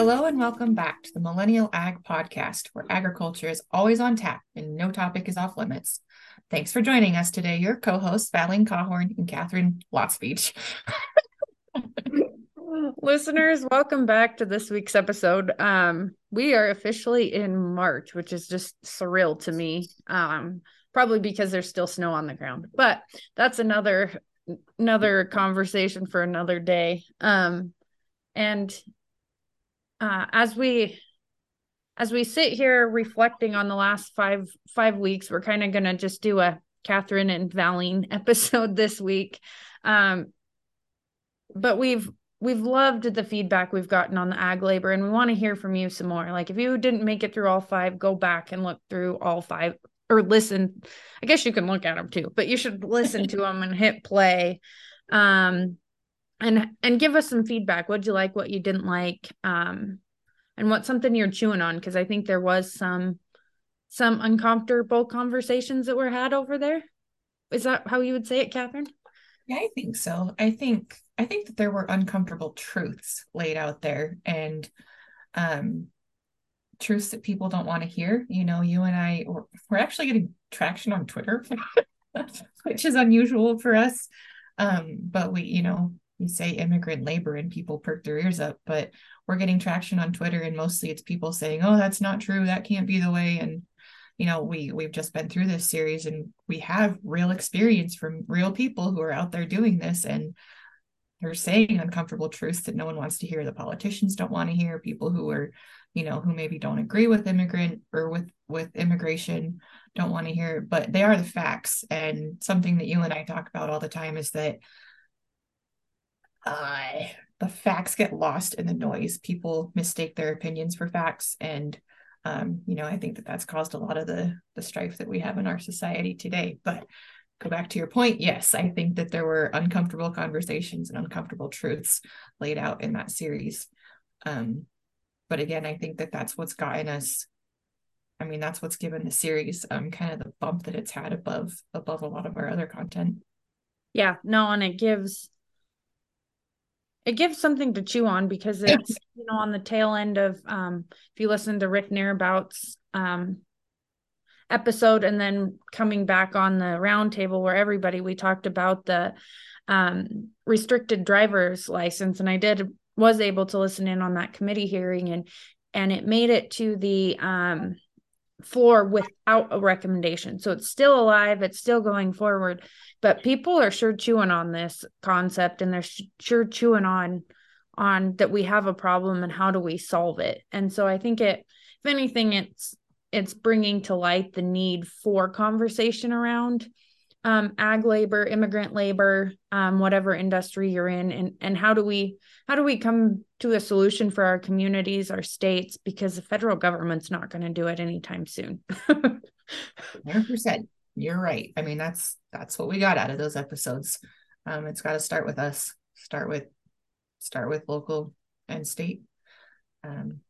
Hello and welcome back to the Millennial Ag Podcast, where agriculture is always on tap and no topic is off limits. Thanks for joining us today. Your co-hosts, Valene Cawhorn and Katharine Lotspeich. Listeners, welcome back to this week's episode. Um, we are officially in March, which is just surreal to me. Um, probably because there's still snow on the ground, but that's another another conversation for another day. Um, and uh, as we as we sit here reflecting on the last five five weeks, we're kind of gonna just do a Katharine and Valene episode this week. Um, but we've we've loved the feedback we've gotten on the ag labor and we want to hear from you some more. Like if you didn't make it through all five go back and look through all five or listen. I guess you can look at them too but you should listen to them and hit play. Um and and give us some feedback. What'd you like? What you didn't like? Um and what's something you're chewing on? Because i think there was some some uncomfortable conversations that were had over there. Is that how you would say it katharine? Yeah i think so. I think i think that there were uncomfortable truths laid out there and um truths that people don't want to hear. You know you and i we're, we're actually getting traction on twitter which is unusual for us. Um but we you know you say immigrant labor and people perk their ears up, but we're getting traction on Twitter and mostly it's people saying, "Oh, that's not true. That can't be the way." And you know, we we've just been through this series and we have real experience from real people who are out there doing this and they're saying uncomfortable truths that no one wants to hear. The politicians don't want to hear. People who are, you know, who maybe don't agree with immigrant or with with immigration don't want to hear. But they are the facts. And something that you and I talk about all the time is that uh, the facts get lost in the noise. People mistake their opinions for facts, and um, you know, I think that that's caused a lot of the the strife that we have in our society today. But go back to your point, yes, I think that there were uncomfortable conversations and uncomfortable truths laid out in that series. Um, but again, I think that that's what's gotten us. I mean, that's what's given the series um kind of the bump that it's had above above a lot of our other content. Yeah, no, and it gives it gives something to chew on because it's you know on the tail end of um if you listen to Rick Nearbout's um episode and then coming back on the roundtable where everybody we talked about the um restricted driver's license and I did was able to listen in on that committee hearing and and it made it to the um floor without a recommendation. So it's still alive, it's still going forward, but people are sure chewing on this concept and they're sure chewing on on that we have a problem and how do we solve it. And so I think it if anything it's it's bringing to light the need for conversation around um, ag labor, immigrant labor, um, whatever industry you're in, and and how do we how do we come to a solution for our communities, our states, because the federal government's not going to do it anytime soon. Hundred percent, you're right. I mean, that's that's what we got out of those episodes. Um, it's got to start with us. Start with start with local and state. Um,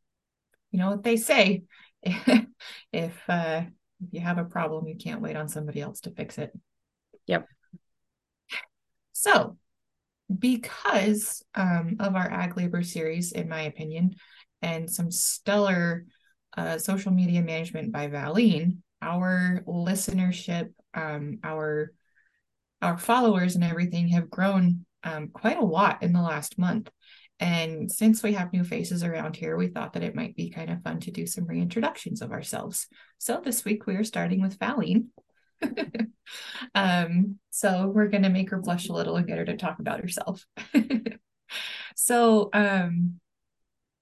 you know what they say: if uh, if you have a problem, you can't wait on somebody else to fix it. Yep. So, because um, of our ag labor series, in my opinion, and some stellar uh, social media management by Valene, our listenership, um, our our followers, and everything have grown um, quite a lot in the last month. And since we have new faces around here, we thought that it might be kind of fun to do some reintroductions of ourselves. So this week we are starting with Valene. um, so we're going to make her blush a little and get her to talk about herself. so, um,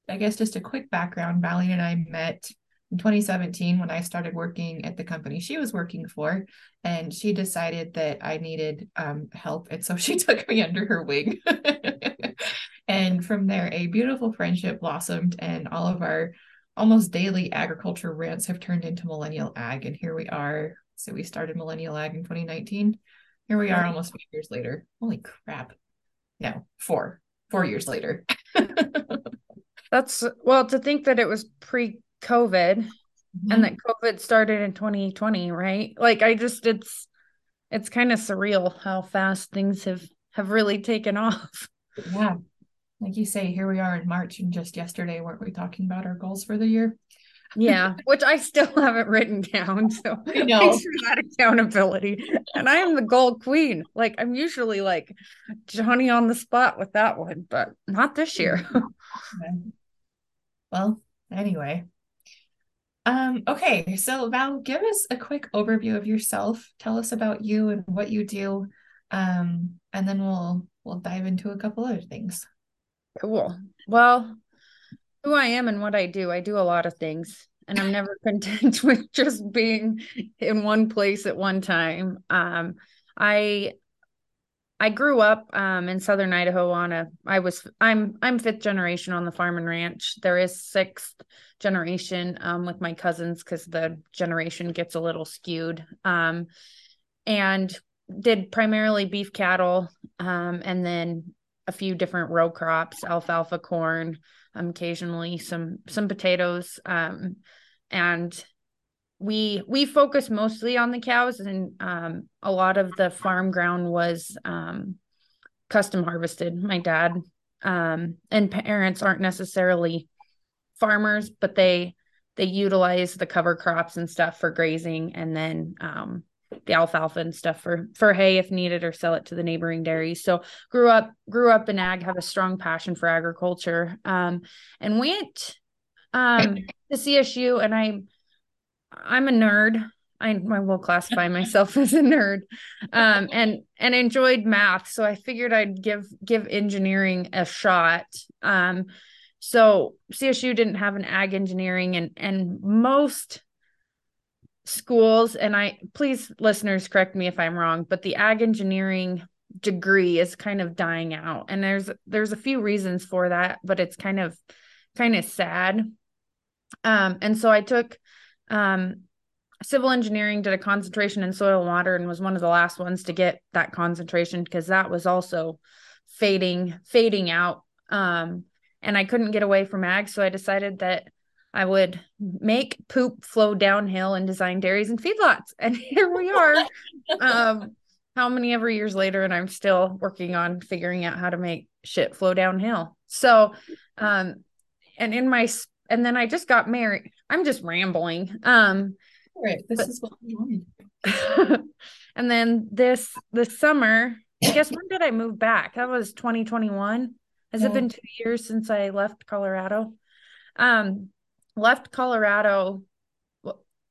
I guess just a quick background Valene and I met in 2017 when I started working at the company she was working for, and she decided that I needed um, help. And so she took me under her wing. and from there, a beautiful friendship blossomed, and all of our almost daily agriculture rants have turned into millennial ag. And here we are so we started Millennial Ag in 2019. Here we are almost five years later. Holy crap. No, four, four years later. That's well to think that it was pre COVID mm-hmm. and that COVID started in 2020, right? Like I just it's it's kind of surreal how fast things have have really taken off. Yeah. like you say, here we are in March, and just yesterday, weren't we talking about our goals for the year? Yeah, which I still haven't written down. So know. thanks for that accountability. And I am the gold queen. Like I'm usually like Johnny on the spot with that one, but not this year. well, anyway. Um, okay, so Val, give us a quick overview of yourself. Tell us about you and what you do. Um, and then we'll we'll dive into a couple other things. Cool. Well, who I am and what I do, I do a lot of things, and I'm never content with just being in one place at one time. Um, I I grew up um, in southern Idaho on a I was I'm I'm fifth generation on the farm and ranch. There is sixth generation um, with my cousins because the generation gets a little skewed. Um, and did primarily beef cattle um, and then a few different row crops, alfalfa, corn, um, occasionally some some potatoes, um, and we we focus mostly on the cows, and um, a lot of the farm ground was um, custom harvested. My dad um, and parents aren't necessarily farmers, but they they utilize the cover crops and stuff for grazing, and then um, the alfalfa and stuff for for hay if needed or sell it to the neighboring dairies. So grew up grew up in ag have a strong passion for agriculture. Um, and went um, to csu and i i'm a nerd. I, I will classify myself as a nerd. Um, and and enjoyed math. So i figured i'd give give engineering a shot. Um, so csu didn't have an ag engineering and and most schools and i please listeners correct me if i'm wrong but the ag engineering degree is kind of dying out and there's there's a few reasons for that but it's kind of kind of sad. Um and so i took um civil engineering did a concentration in soil and water and was one of the last ones to get that concentration because that was also fading fading out. Um and i couldn't get away from ag so i decided that I would make poop flow downhill and design dairies and feedlots. And here we are. um, how many ever years later, and I'm still working on figuring out how to make shit flow downhill. So, um, and in my and then I just got married. I'm just rambling. Um, All right, this but, is what we wanted. and then this this summer, I guess when did I move back? That was 2021. Has yeah. it been two years since I left Colorado? Um, left Colorado.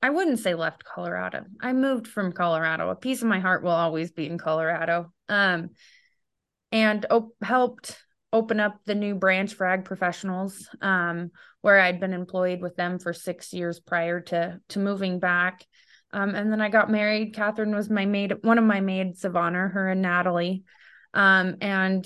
I wouldn't say left Colorado. I moved from Colorado. A piece of my heart will always be in Colorado. Um, and op- helped open up the new branch for ag professionals, um, where I'd been employed with them for six years prior to to moving back. Um, and then I got married. Catherine was my maid, one of my maids of honor, her and Natalie. Um, and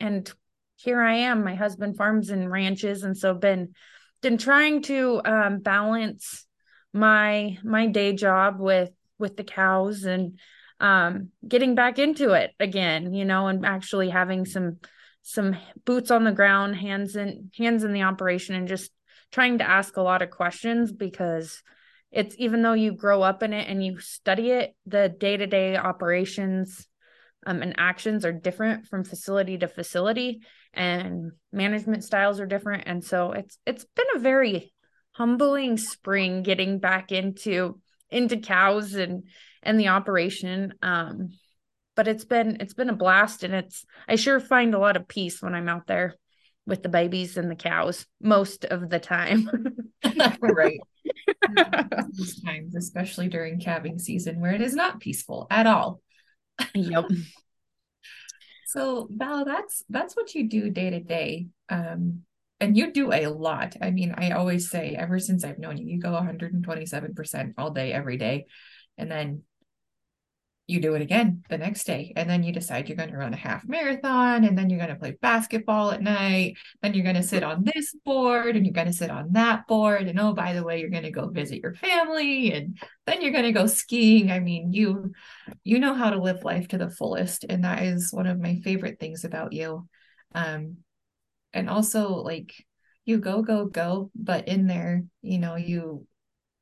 and here I am. My husband farms and ranches, and so been been trying to um, balance my my day job with with the cows and um, getting back into it again you know and actually having some some boots on the ground hands in hands in the operation and just trying to ask a lot of questions because it's even though you grow up in it and you study it the day-to-day operations um, and actions are different from facility to facility and management styles are different. And so it's it's been a very humbling spring getting back into into cows and and the operation. Um but it's been it's been a blast and it's i sure find a lot of peace when i'm out there with the babies and the cows most of the time. Right. These times especially during calving season where it is not peaceful at all. Yep so Val, that's that's what you do day to day. Um, and you do a lot. I mean, I always say ever since I've known you, you go 127% all day, every day. And then you do it again the next day and then you decide you're going to run a half marathon and then you're going to play basketball at night then you're going to sit on this board and you're going to sit on that board and oh by the way you're going to go visit your family and then you're going to go skiing. I mean you you know how to live life to the fullest and that is one of my favorite things about you. Um and also like you go go go but in there you know you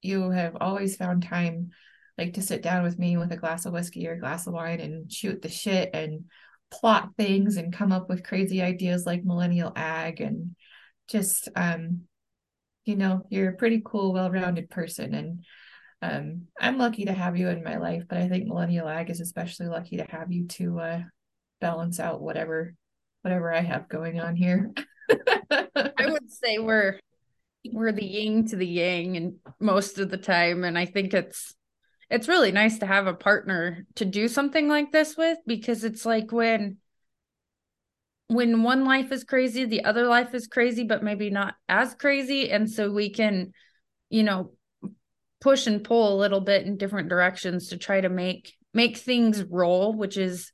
you have always found time like to sit down with me with a glass of whiskey or a glass of wine and shoot the shit and plot things and come up with crazy ideas like millennial ag and just um you know you're a pretty cool well-rounded person. And um i'm lucky to have you in my life but i think millennial ag is especially lucky to have you to uh balance out whatever whatever i have going on here. I would say we're we're the yin to the yang and most of the time. And i think it's it's really nice to have a partner to do something like this with because it's like when when one life is crazy the other life is crazy but maybe not as crazy. And so we can you know push and pull a little bit in different directions to try to make make things roll which is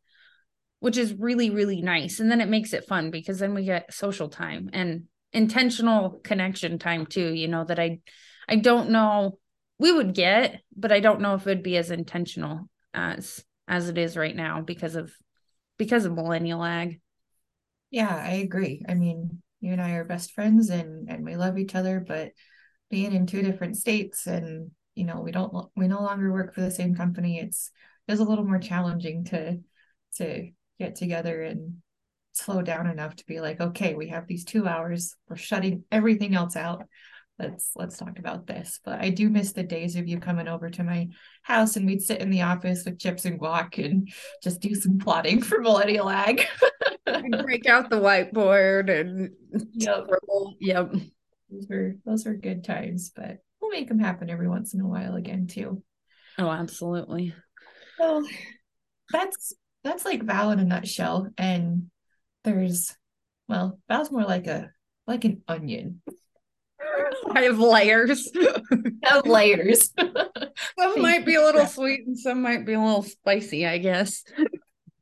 which is really really nice. And then it makes it fun because then we get social time and intentional connection time too you know that i i don't know we would get but i don't know if it'd be as intentional as as it is right now because of because of millennial ag yeah i agree i mean you and i are best friends and and we love each other but being in two different states and you know we don't we no longer work for the same company it's it's a little more challenging to to get together and slow down enough to be like, okay, we have these two hours. We're shutting everything else out. Let's let's talk about this. But I do miss the days of you coming over to my house and we'd sit in the office with chips and guac and just do some plotting for millennial ag. break out the whiteboard and yep. yep. Those were those were good times, but we'll make them happen every once in a while again too. Oh, absolutely. So that's that's like Val in a nutshell. And there's well Val's more like a like an onion i have layers. I have layers. Some might be a little sweet and some might be a little spicy i guess.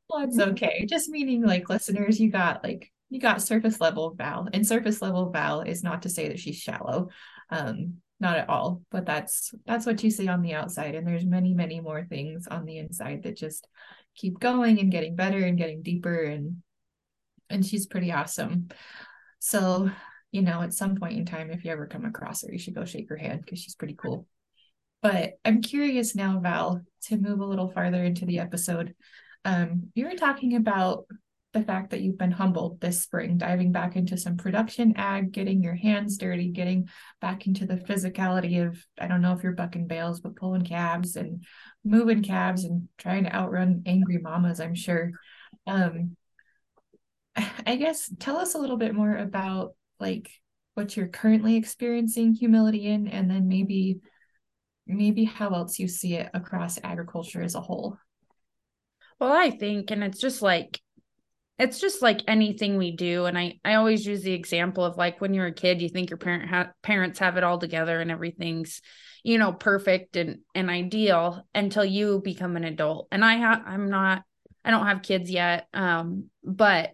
Well it's okay. Just meaning like listeners you got like you got surface level val and surface level val is not to say that she's shallow um not at all but that's that's what you see on the outside and there's many many more things on the inside that just keep going and getting better and getting deeper and and she's pretty awesome. So, you know, at some point in time, if you ever come across her, you should go shake her hand because she's pretty cool. But I'm curious now, Val, to move a little farther into the episode. Um, you were talking about the fact that you've been humbled this spring, diving back into some production ag, getting your hands dirty, getting back into the physicality of, I don't know if you're bucking bales, but pulling calves and moving calves and trying to outrun angry mamas, I'm sure. Um, I guess tell us a little bit more about like what you're currently experiencing humility in and then maybe maybe how else you see it across agriculture as a whole. Well, I think and it's just like it's just like anything we do and I I always use the example of like when you're a kid you think your parent ha- parents have it all together and everything's you know perfect and and ideal until you become an adult. And I have I'm not I don't have kids yet um but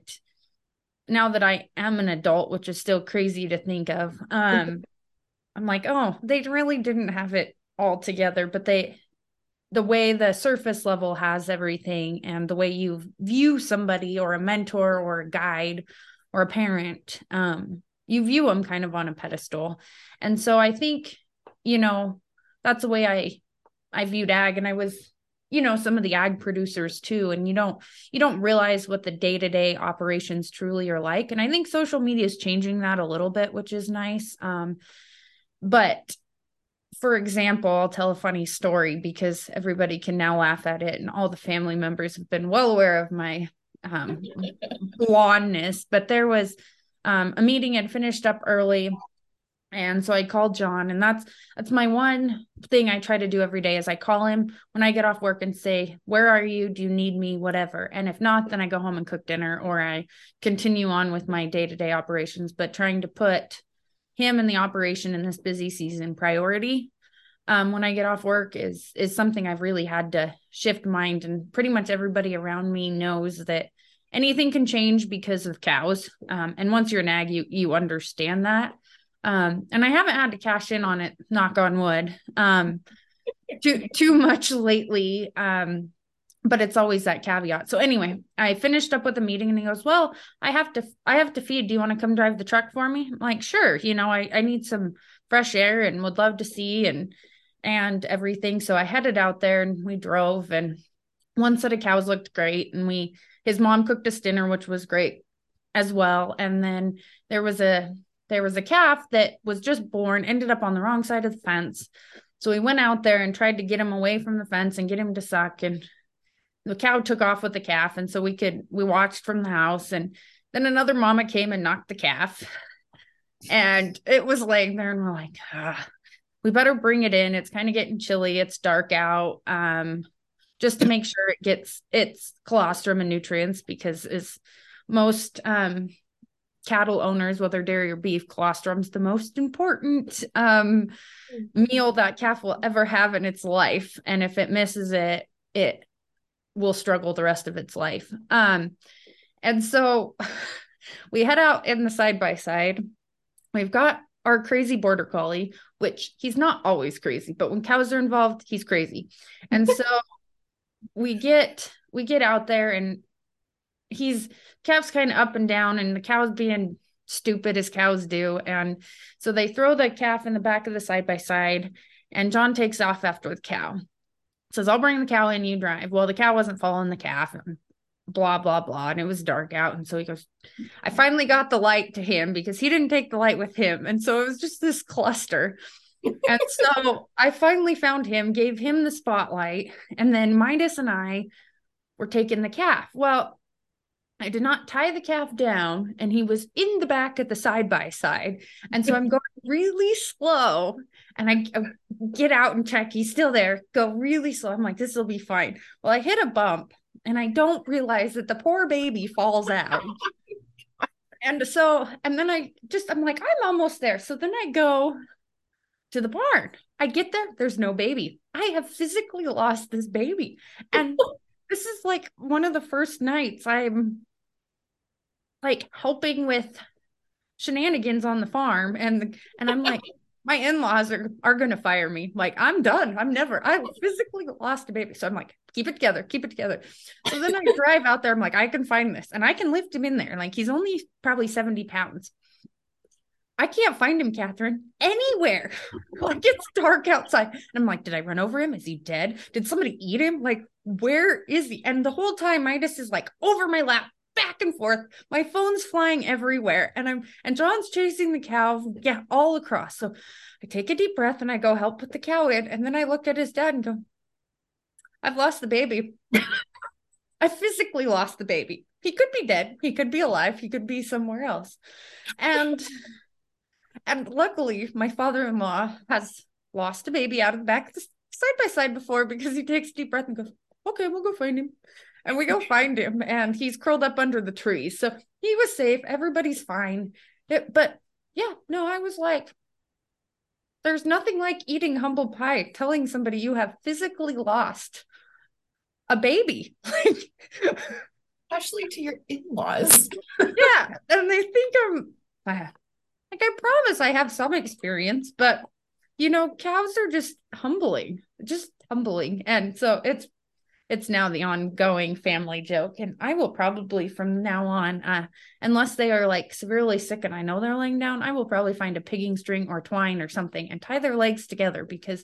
now that I am an adult, which is still crazy to think of, um, I'm like, oh, they really didn't have it all together, but they, the way the surface level has everything and the way you view somebody or a mentor or a guide or a parent, um, you view them kind of on a pedestal. And so I think, you know, that's the way I, I viewed ag. And I was you know some of the ag producers too and you don't you don't realize what the day-to-day operations truly are like. And i think social media is changing that a little bit which is nice. Um, but for example i'll tell a funny story because everybody can now laugh at it and all the family members have been well aware of my um, blondness but there was um, a meeting had finished up early and so I called John and that's that's my one thing I try to do every day is I call him when I get off work and say, "Where are you? Do you need me? whatever." And if not, then I go home and cook dinner or I continue on with my day-to-day operations, but trying to put him and the operation in this busy season priority um, when I get off work is is something I've really had to shift mind and pretty much everybody around me knows that anything can change because of cows. Um, and once you're an ag, you you understand that. Um, and I haven't had to cash in on it, knock on wood, um, too too much lately. Um, but it's always that caveat. So anyway, I finished up with the meeting and he goes, Well, I have to I have to feed. Do you want to come drive the truck for me? I'm like, sure, you know, I, I need some fresh air and would love to see and and everything. So I headed out there and we drove and one set of cows looked great and we his mom cooked us dinner which was great as well and then there was a there was a calf that was just born ended up on the wrong side of the fence. So we went out there and tried to get him away from the fence and get him to suck and the cow took off with the calf and so we could we watched from the house and then another mama came and knocked the calf. And it was laying there and we're like ah, we better bring it in. It's kind of getting chilly. It's dark out um just to make sure it gets its colostrum and nutrients because is most um cattle owners whether dairy or beef colostrum's the most important um meal that calf will ever have in its life and if it misses it it will struggle the rest of its life. Um, and so we head out in the side by side. We've got our crazy border collie, which he's not always crazy, but when cows are involved, he's crazy. And so we get we get out there and he's calf's kind of up and down and the cow's being stupid as cows do. And so they throw the calf in the back of the side by side and John takes off after the cow says, I'll bring the cow in, you drive. Well, the cow wasn't following the calf and blah, blah, blah. And it was dark out. And so he goes, I finally got the light to him because he didn't take the light with him. And so it was just this cluster. and so I finally found him, gave him the spotlight, and then Midas and I were taking the calf. Well, I did not tie the calf down, and he was in the back at the side by side. And so I'm going really slow, and I, I get out and check. He's still there. Go really slow. I'm like, this will be fine. Well, I hit a bump, and I don't realize that the poor baby falls out. and so, and then I just, I'm like, I'm almost there. So then I go to the barn. I get there. There's no baby. I have physically lost this baby, and this is like one of the first nights I'm like helping with shenanigans on the farm and and I'm like my in-laws are are going to fire me. Like I'm done. I'm never I physically lost a baby. So I'm like keep it together keep it together. So then I drive out there. I'm like I can find this and I can lift him in there. Like he's only probably 70 pounds I can't find him, Katharine, anywhere. like it's dark outside. And I'm like, did I run over him? Is he dead? Did somebody eat him? Like, where is he? And the whole time, Midas is like over my lap, back and forth. My phone's flying everywhere. And I'm and John's chasing the cow, yeah, all across. So I take a deep breath and I go help put the cow in. And then I look at his dad and go, I've lost the baby. I physically lost the baby. He could be dead. He could be alive. He could be somewhere else. And and luckily, my father in law has lost a baby out of the back side by side before because he takes a deep breath and goes, Okay, we'll go find him. And we go find him, and he's curled up under the tree. So he was safe. Everybody's fine. It, but yeah, no, I was like, there's nothing like eating humble pie, telling somebody you have physically lost a baby. Like especially to your in laws. yeah. And they think I'm, like I promise I have some experience, but you know, cows are just humbling, just humbling. And so it's it's now the ongoing family joke. And I will probably from now on, uh, unless they are like severely sick and I know they're laying down, I will probably find a pigging string or twine or something and tie their legs together because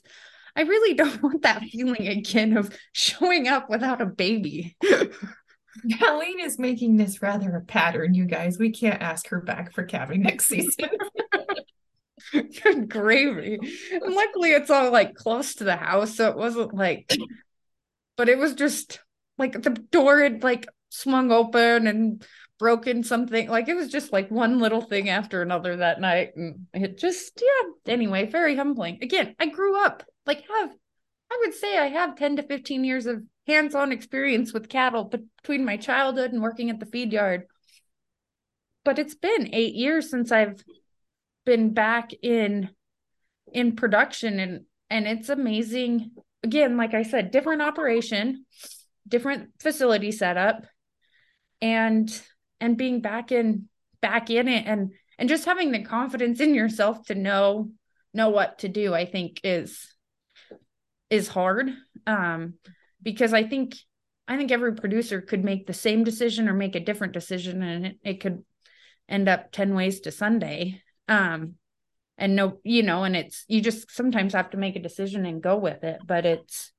I really don't want that feeling again of showing up without a baby. Colleen is making this rather a pattern, you guys. We can't ask her back for calving next season. Good gravy. And luckily, it's all like close to the house, so it wasn't like, but it was just like the door had like swung open and broken something. Like it was just like one little thing after another that night, and it just yeah. Anyway, very humbling. Again, I grew up like have I would say I have ten to fifteen years of hands-on experience with cattle between my childhood and working at the feed yard. But it's been 8 years since I've been back in in production and and it's amazing again like I said different operation, different facility setup and and being back in back in it and and just having the confidence in yourself to know know what to do I think is is hard um because I think I think every producer could make the same decision or make a different decision and it, it could end up 10 ways to Sunday. Um and no, you know, and it's you just sometimes have to make a decision and go with it, but it's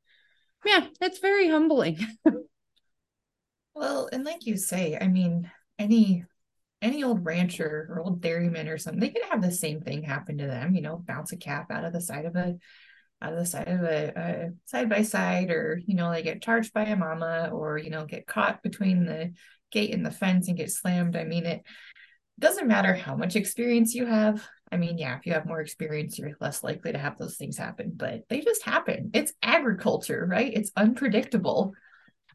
yeah, it's very humbling. well, and like you say, I mean, any any old rancher or old dairyman or something, they could have the same thing happen to them, you know, bounce a calf out of the side of a of the side of a, a side by side, or you know, they get charged by a mama, or you know, get caught between the gate and the fence and get slammed. I mean, it doesn't matter how much experience you have. I mean, yeah, if you have more experience, you're less likely to have those things happen, but they just happen. It's agriculture, right? It's unpredictable.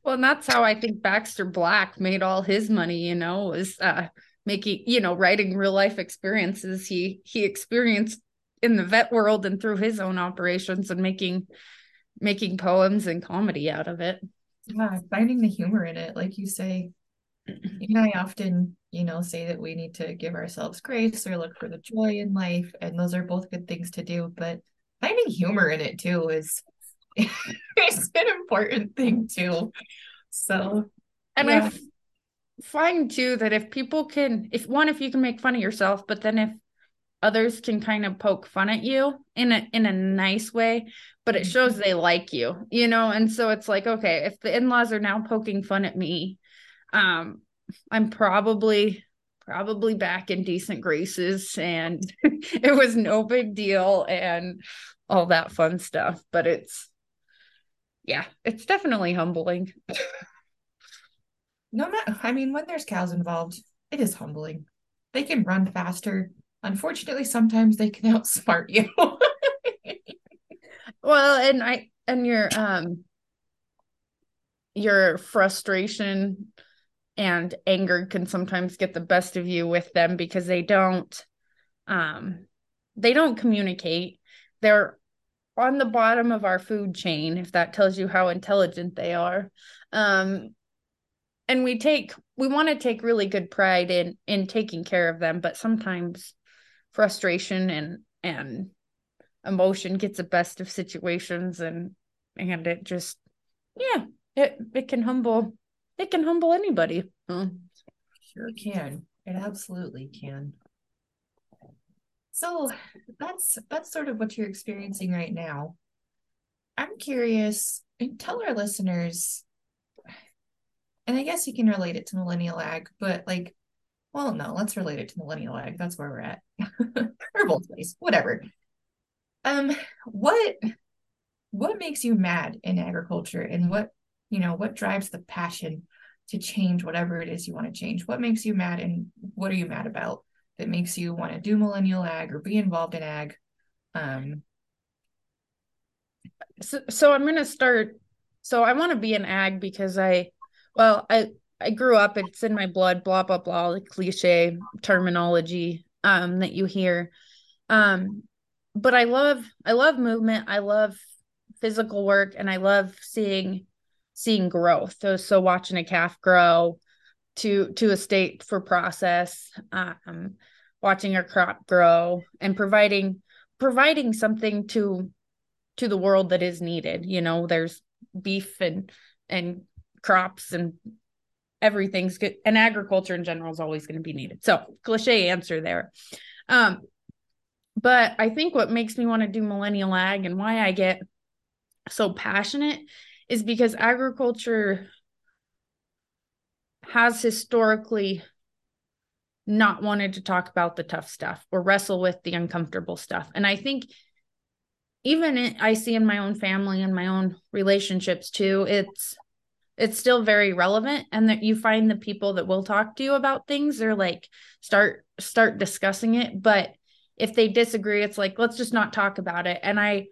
Well, and that's how I think Baxter Black made all his money, you know, was uh making, you know, writing real life experiences he he experienced in the vet world and through his own operations and making making poems and comedy out of it. Yeah, finding the humor in it, like you say. You and I often, you know, say that we need to give ourselves grace or look for the joy in life, and those are both good things to do. But finding humor in it too is it's an important thing too. So, and yeah. I find too that if people can, if one, if you can make fun of yourself, but then if others can kind of poke fun at you in a in a nice way but it shows mm-hmm. they like you you know? And so it's like okay if the in-laws are now poking fun at me um i'm probably probably back in decent graces and it was no big deal and all that fun stuff but it's yeah it's definitely humbling. No i mean when there's cows involved it is humbling. They can run faster unfortunately sometimes they can outsmart you. Well and i and your um your frustration and anger can sometimes get the best of you with them because they don't um they don't communicate. They're on the bottom of our food chain if that tells you how intelligent they are. Um and we take we want to take really good pride in in taking care of them but sometimes frustration and and emotion gets the best of situations and and it just yeah it it can humble it can humble anybody. Sure can. It absolutely can. So that's that's sort of what you're experiencing right now. I'm curious and tell our listeners and i guess you can relate it to millennial ag but like well, no, let's relate it to millennial ag. That's where we're at. or both ways, whatever. Um, what what makes you mad in agriculture and what you know what drives the passion to change whatever it is you want to change what makes you mad and what are you mad about that makes you want to do millennial ag or be involved in ag um so, so i'm going to start so i want to be an ag because i well i I grew up, it's in my blood, blah, blah, blah, the cliche terminology um that you hear. Um, but I love I love movement, I love physical work, and I love seeing seeing growth. So, so watching a calf grow to to a state for process, um, watching a crop grow and providing providing something to to the world that is needed. You know, there's beef and and crops and everything's good and agriculture in general is always going to be needed. So cliche answer there. Um but i think what makes me want to do millennial ag and why i get so passionate is because agriculture has historically not wanted to talk about the tough stuff or wrestle with the uncomfortable stuff. And i think even i see in my own family and my own relationships too it's it's still very relevant and that you find the people that will talk to you about things they're like start start discussing it. But if they disagree it's like let's just not talk about it. And i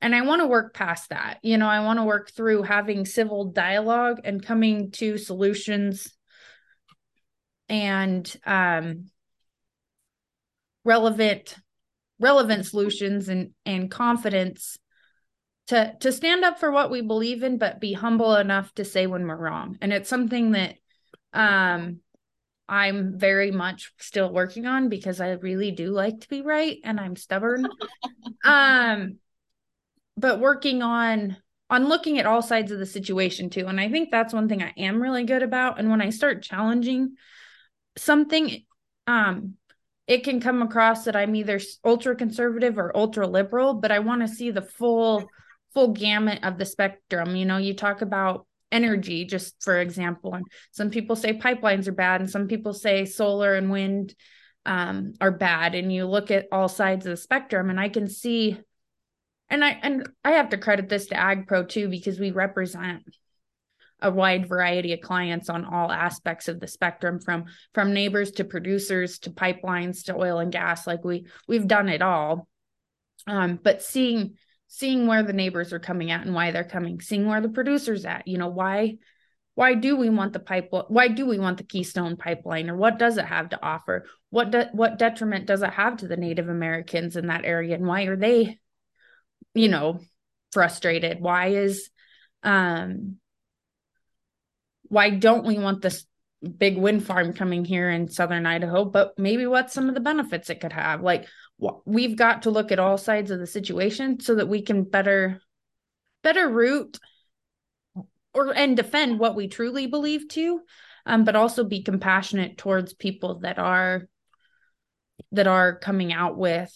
and i want to work past that you know i want to work through having civil dialogue and coming to solutions and um relevant relevant solutions and and confidence to to stand up for what we believe in but be humble enough to say when we're wrong. And it's something that um i'm very much still working on because i really do like to be right and i'm stubborn. Um but working on on looking at all sides of the situation too. And i think that's one thing i am really good about. And when i start challenging something um it can come across that i'm either ultra conservative or ultra liberal but i want to see the full full gamut of the spectrum. You know, you talk about energy, just for example, and some people say pipelines are bad, and some people say solar and wind um, are bad. And you look at all sides of the spectrum, and I can see, and I and I have to credit this to AgPro too because we represent a wide variety of clients on all aspects of the spectrum from from neighbors to producers to pipelines to oil and gas like we we've done it all um, but seeing seeing where the neighbors are coming at and why they're coming seeing where the producers at you know why why do we want the pipeline why do we want the keystone pipeline or what does it have to offer? What de- what detriment does it have to the native americans in that area and why are they you know frustrated? Why is um why don't we want this big wind farm coming here in southern idaho but maybe what some of the benefits it could have. Like we've got to look at all sides of the situation so that we can better better root or and defend what we truly believe to um, but also be compassionate towards people that are that are coming out with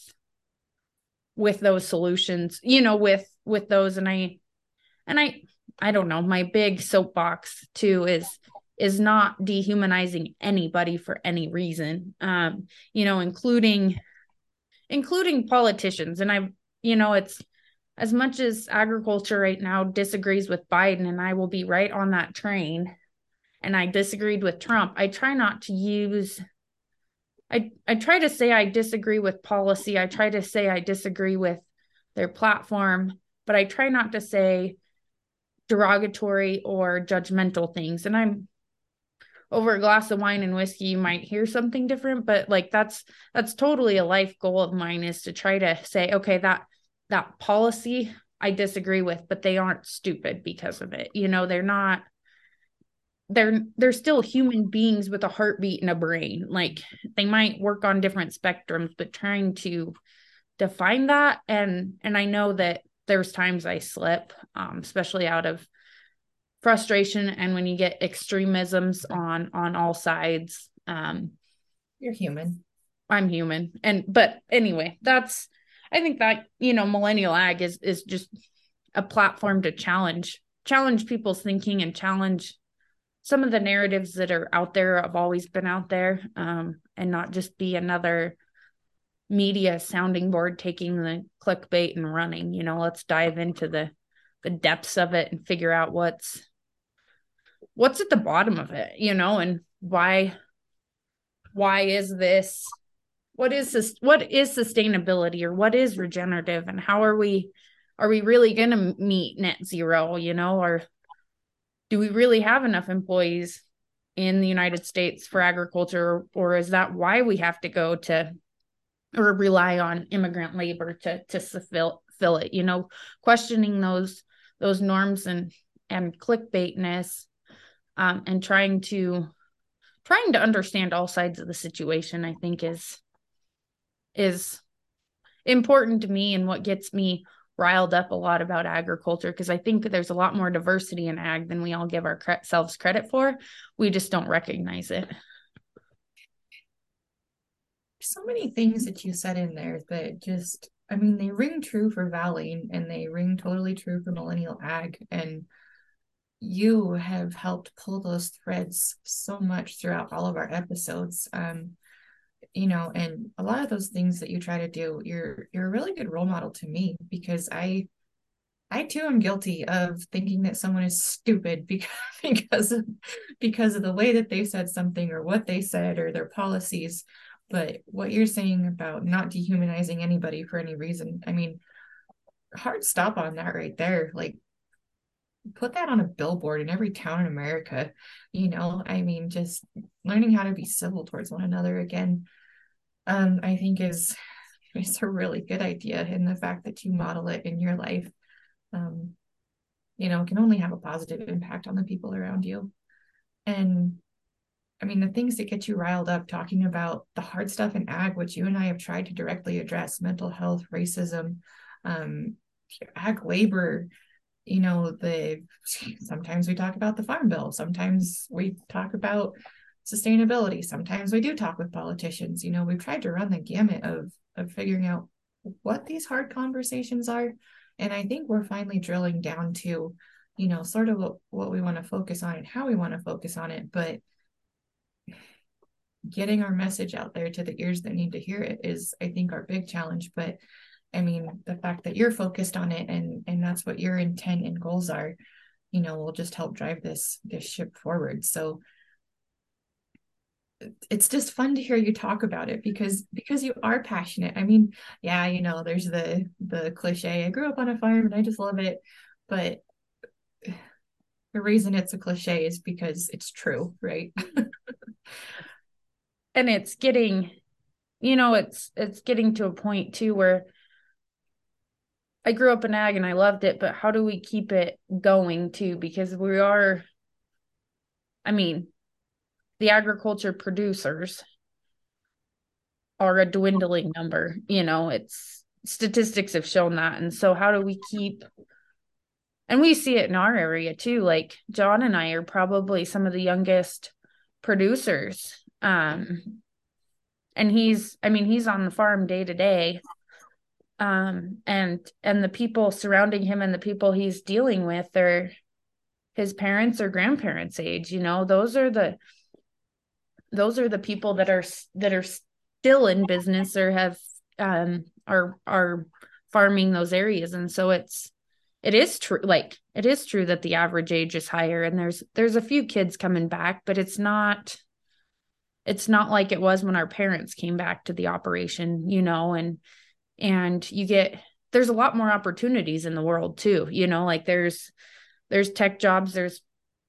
with those solutions you know with with those. And i and i i don't know my big soapbox too is is not dehumanizing anybody for any reason um you know including including politicians. And I, you know, it's as much as agriculture right now disagrees with Biden, and I will be right on that train, and I disagreed with Trump, I try not to use. I, I try to say I disagree with policy. I try to say I disagree with their platform, but I try not to say derogatory or judgmental things. And I'm over a glass of wine and whiskey you might hear something different but like that's that's totally a life goal of mine is to try to say okay that that policy I disagree with but they aren't stupid because of it. You know they're not they're they're still human beings with a heartbeat and a brain. Like they might work on different spectrums but trying to define that and and I know that there's times I slip um especially out of frustration and when you get extremisms on on all sides um you're human. I'm human. And but anyway that's i think that you know millennial ag is is just a platform to challenge challenge people's thinking and challenge some of the narratives that are out there have always been out there um, and not just be another media sounding board taking the clickbait and running you know let's dive into the the depths of it and figure out what's what's at the bottom of it you know and why why is this what is this what is sustainability or what is regenerative and how are we are we really going to meet net zero you know or do we really have enough employees in the united states for agriculture or is that why we have to go to or rely on immigrant labor to to fill fill it you know? Questioning those those norms and and clickbaitness um, and trying to trying to understand all sides of the situation i think is is important to me and what gets me riled up a lot about agriculture because i think there's a lot more diversity in ag than we all give ourselves credit for. We just don't recognize it. So many things that you said in there that just i mean they ring true for valley and they ring totally true for millennial ag. And you have helped pull those threads so much throughout all of our episodes um you know and a lot of those things that you try to do you're you're a really good role model to me because i i too am guilty of thinking that someone is stupid because because of because of the way that they said something or what they said or their policies. But what you're saying about not dehumanizing anybody for any reason i mean hard stop on that right there. Like put that on a billboard in every town in America. You know, I mean, just learning how to be civil towards one another again, um, I think is is a really good idea. And the fact that you model it in your life, um, you know, can only have a positive impact on the people around you. And I mean, the things that get you riled up talking about the hard stuff in ag, which you and I have tried to directly address mental health, racism, um, ag labor, you know the sometimes we talk about the farm bill sometimes we talk about sustainability sometimes we do talk with politicians. You know we've tried to run the gamut of of figuring out what these hard conversations are. And i think we're finally drilling down to you know sort of what, what we want to focus on and how we want to focus on it. But getting our message out there to the ears that need to hear it is i think our big challenge. But i mean the fact that you're focused on it and and that's what your intent and goals are you know will just help drive this this ship forward. So it's just fun to hear you talk about it because because you are passionate. I mean yeah you know there's the the cliche i grew up on a farm and i just love it but the reason it's a cliche is because it's true right? And it's getting you know it's it's getting to a point too where I grew up in ag and I loved it, but how do we keep it going too? Because we are, I mean, the agriculture producers are a dwindling number. You know, it's statistics have shown that. And so, how do we keep, and we see it in our area too. Like, John and I are probably some of the youngest producers. Um, and he's, I mean, he's on the farm day to day um and and the people surrounding him and the people he's dealing with are his parents or grandparents age you know? Those are the those are the people that are that are still in business or have um are are farming those areas. And so it's it is true like it is true that the average age is higher and there's there's a few kids coming back but it's not it's not like it was when our parents came back to the operation you know? And and you get there's a lot more opportunities in the world too you know like there's there's tech jobs there's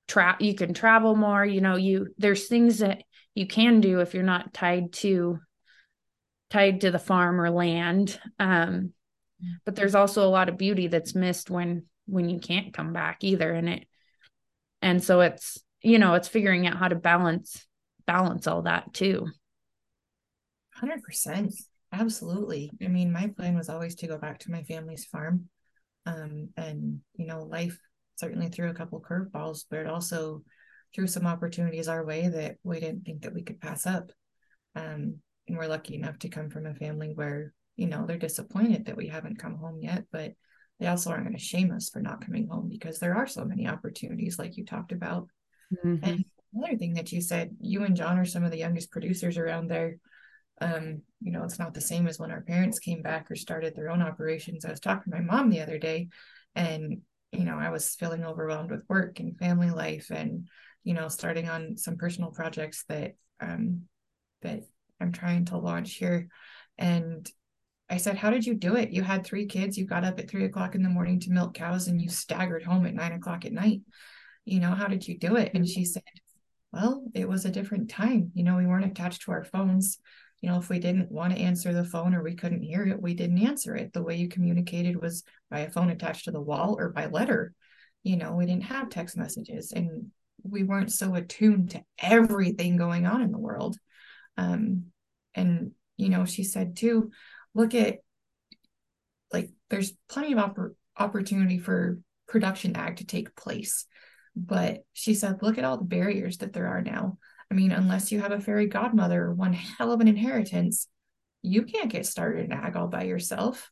trap you can travel more you know you there's things that you can do if you're not tied to tied to the farm or land um but there's also a lot of beauty that's missed when when you can't come back either and it and so it's you know it's figuring out how to balance balance all that too. 100% Absolutely. I mean, my plan was always to go back to my family's farm. Um, and, you know, life certainly threw a couple curveballs, but it also threw some opportunities our way that we didn't think that we could pass up. Um, and we're lucky enough to come from a family where, you know, they're disappointed that we haven't come home yet, but they also aren't going to shame us for not coming home because there are so many opportunities, like you talked about. Mm-hmm. And another thing that you said, you and John are some of the youngest producers around there um, you know, it's not the same as when our parents came back or started their own operations. I was talking to my mom the other day and, you know, I was feeling overwhelmed with work and family life and, you know, starting on some personal projects that um that I'm trying to launch here. And I said, How did you do it? You had three kids, you got up at three o'clock in the morning to milk cows and you staggered home at nine o'clock at night. You know, how did you do it? And she said, Well, it was a different time. You know, we weren't attached to our phones you know, if we didn't want to answer the phone or we couldn't hear it, we didn't answer it. The way you communicated was by a phone attached to the wall or by letter. You know, we didn't have text messages and we weren't so attuned to everything going on in the world. Um, and, you know, she said too, look at like there's plenty of oppor- opportunity for production ag to take place. But she said, look at all the barriers that there are now. I mean, unless you have a fairy godmother, one hell of an inheritance, you can't get started in ag all by yourself.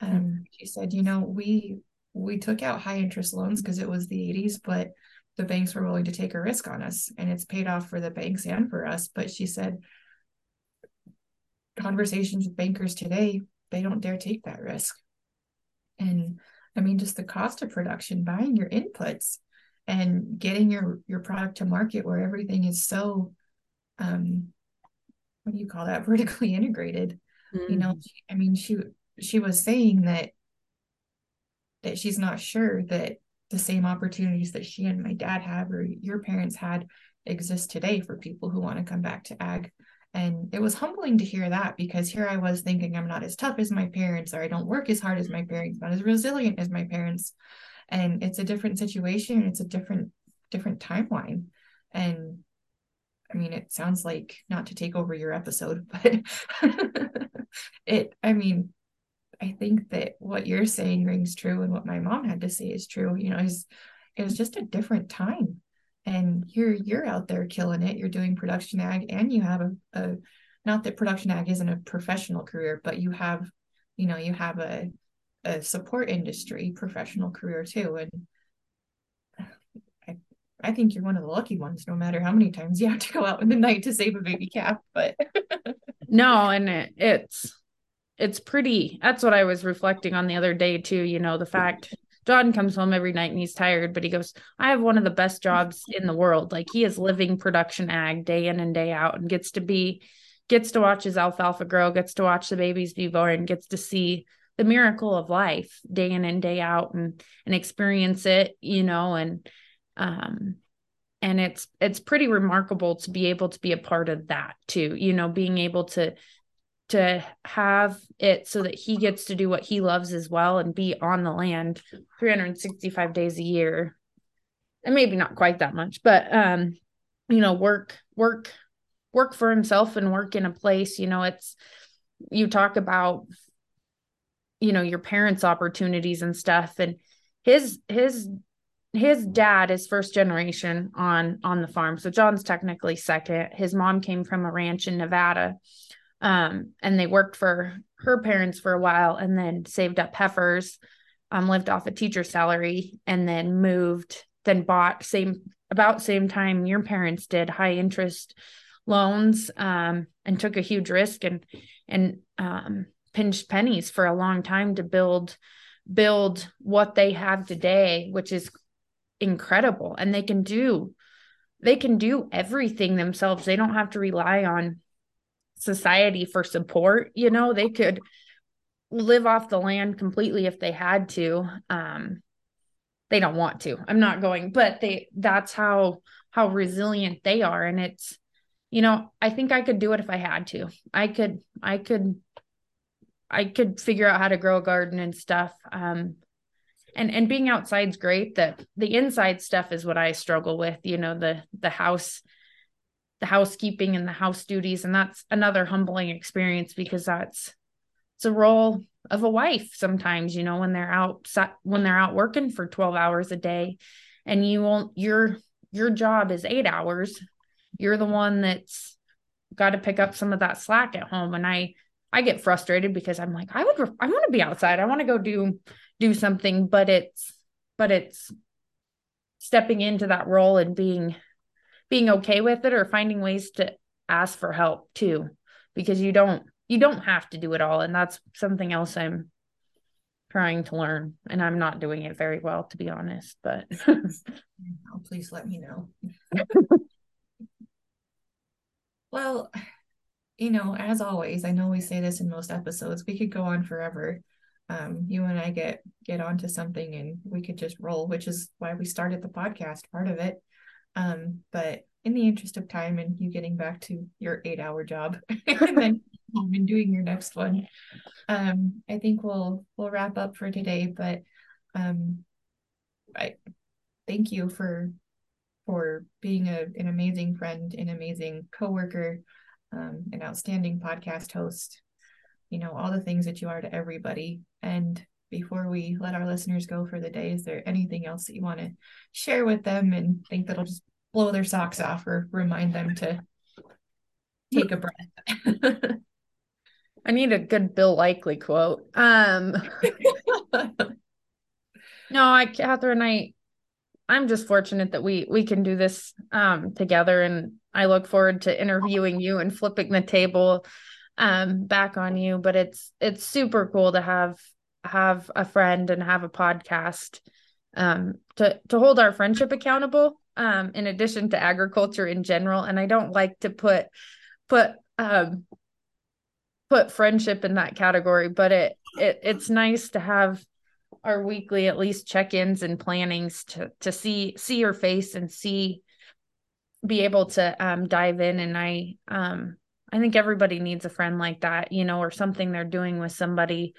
Um, mm-hmm. She said, you know, we we took out high interest loans because it was the 80s, but the banks were willing to take a risk on us, and it's paid off for the banks and for us. But she said, conversations with bankers today, they don't dare take that risk. And I mean, just the cost of production, buying your inputs, and getting your your product to market where everything is so um what do you call that vertically integrated mm. you know mm. i mean she she was saying that that she's not sure that the same opportunities that she and my dad have or your parents had exist today for people who want to come back to ag and it was humbling to hear that because here I was thinking I'm not as tough as my parents, or I don't work as hard as my parents, not as resilient as my parents and it's a different situation it's a different different timeline. And i mean it sounds like not to take over your episode but it i mean i think that what you're saying rings true and what my mom had to say is true. You know is it was just a different time. And you're you're out there killing it. You're doing production ag and you have a, a not that production ag isn't a professional career but you have you know you have a a support industry professional career too and I, I think you're one of the lucky ones no matter how many times you have to go out in the night to save a baby calf but no and it, it's it's pretty that's what i was reflecting on the other day too you know the fact john comes home every night and he's tired but he goes i have one of the best jobs in the world. Like he is living production ag day in and day out and gets to be gets to watch his alfalfa grow gets to watch the babies be born gets to see the miracle of life day in and day out and and experience it you know and um and it's it's pretty remarkable to be able to be a part of that too you know being able to to have it so that he gets to do what he loves as well and be on the land 365 days a year. And maybe not quite that much but um you know work work work for himself and work in a place you know it's you talk about you know your parents opportunities and stuff. And his his his dad is first generation on on the farm. So john's technically second. His mom came from a ranch in nevada um, and they worked for her parents for a while and then saved up heifers, um, lived off a teacher salary, and then moved, then bought same about same time your parents did high interest loans um, and took a huge risk and and um, pinched pennies for a long time to build build what they have today, which is incredible. And they can do they can do everything themselves. They don't have to rely on society for support you know? They could live off the land completely if they had to. Um they don't want to. I'm not going but they that's how how resilient they are. And it's you know i think i could do it if i had to. I could i could i could figure out how to grow a garden and stuff um and and being outside's great that the inside stuff is what i struggle with you know the the house the housekeeping and the house duties and that's another humbling experience because that's it's a role of a wife sometimes you know when they're out when they're out working for 12 hours a day and you won't your your job is 8 hours. You're the one that's got to pick up some of that slack at home and i i get frustrated because i'm like i would i want to be outside. I want to go do do something but it's but it's stepping into that role and being being okay with it or finding ways to ask for help too because you don't you don't have to do it all. And that's something else i'm trying to learn and i'm not doing it very well to be honest but oh, please let me know. Well you know as always i know we say this in most episodes we could go on forever um, you and i get get onto something and we could just roll which is why we started the podcast part of it um, but in the interest of time and you getting back to your eight hour job and then home and doing your next one, um, I think we'll we'll wrap up for today. But um, I thank you for for being a, an amazing friend, an amazing coworker, um, an outstanding podcast host. You know all the things that you are to everybody. And before we let our listeners go for the day, is there anything else that you want to share with them and think that'll just blow their socks off or remind them to take a breath? I need a good Bill Likely quote. Um No, I Katharine, I I'm just fortunate that we we can do this um together and I look forward to interviewing you and flipping the table um back on you, but it's it's super cool to have have a friend and have a podcast um, to to hold our friendship accountable um, in addition to agriculture in general. And i don't like to put put um, put friendship in that category but it, it it's nice to have our weekly at least check-ins and plannings to to see see your face and see be able to um, dive in. And i um i think everybody needs a friend like that you know or something they're doing with somebody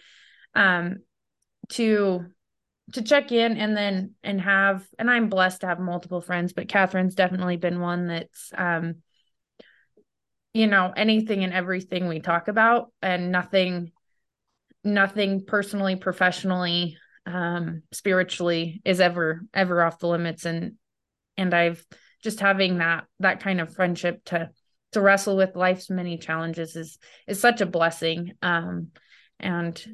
um to to check in and then and have and i'm blessed to have multiple friends but katharine's definitely been one that's um you know anything and everything we talk about and nothing nothing personally professionally um spiritually is ever ever off the limits and and i've just having that that kind of friendship to to wrestle with life's many challenges is is such a blessing um and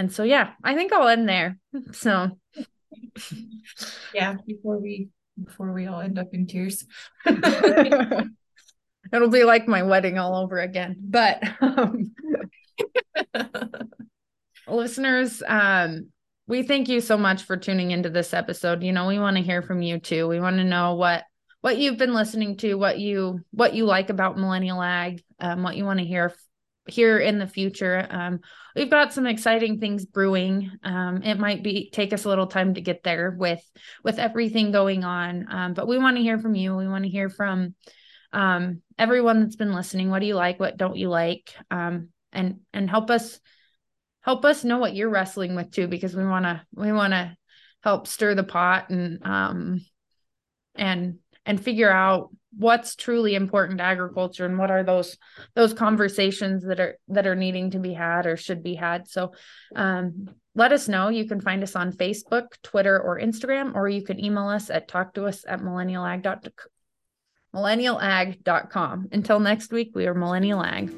and so yeah, I think I'll end there. So yeah, before we before we all end up in tears. It'll be like my wedding all over again. But um, listeners, um, we thank you so much for tuning into this episode. You know, we want to hear from you too. We want to know what what you've been listening to, what you what you like about Millennial Ag, um, what you want to hear here in the future. Um, we've got some exciting things brewing. Um, it might be take us a little time to get there with with everything going on, um, but we want to hear from you. We want to hear from um, everyone that's been listening. What do you like? What don't you like? Um, and and help us help us know what you're wrestling with too, because we want to we want to help stir the pot and um and and figure out what's truly important to agriculture and what are those those conversations that are that are needing to be had or should be had. So um, let us know. You can find us on facebook twitter or instagram or you can email us at talk to us at millennialag.com millennialag.com until next week we are millennial ag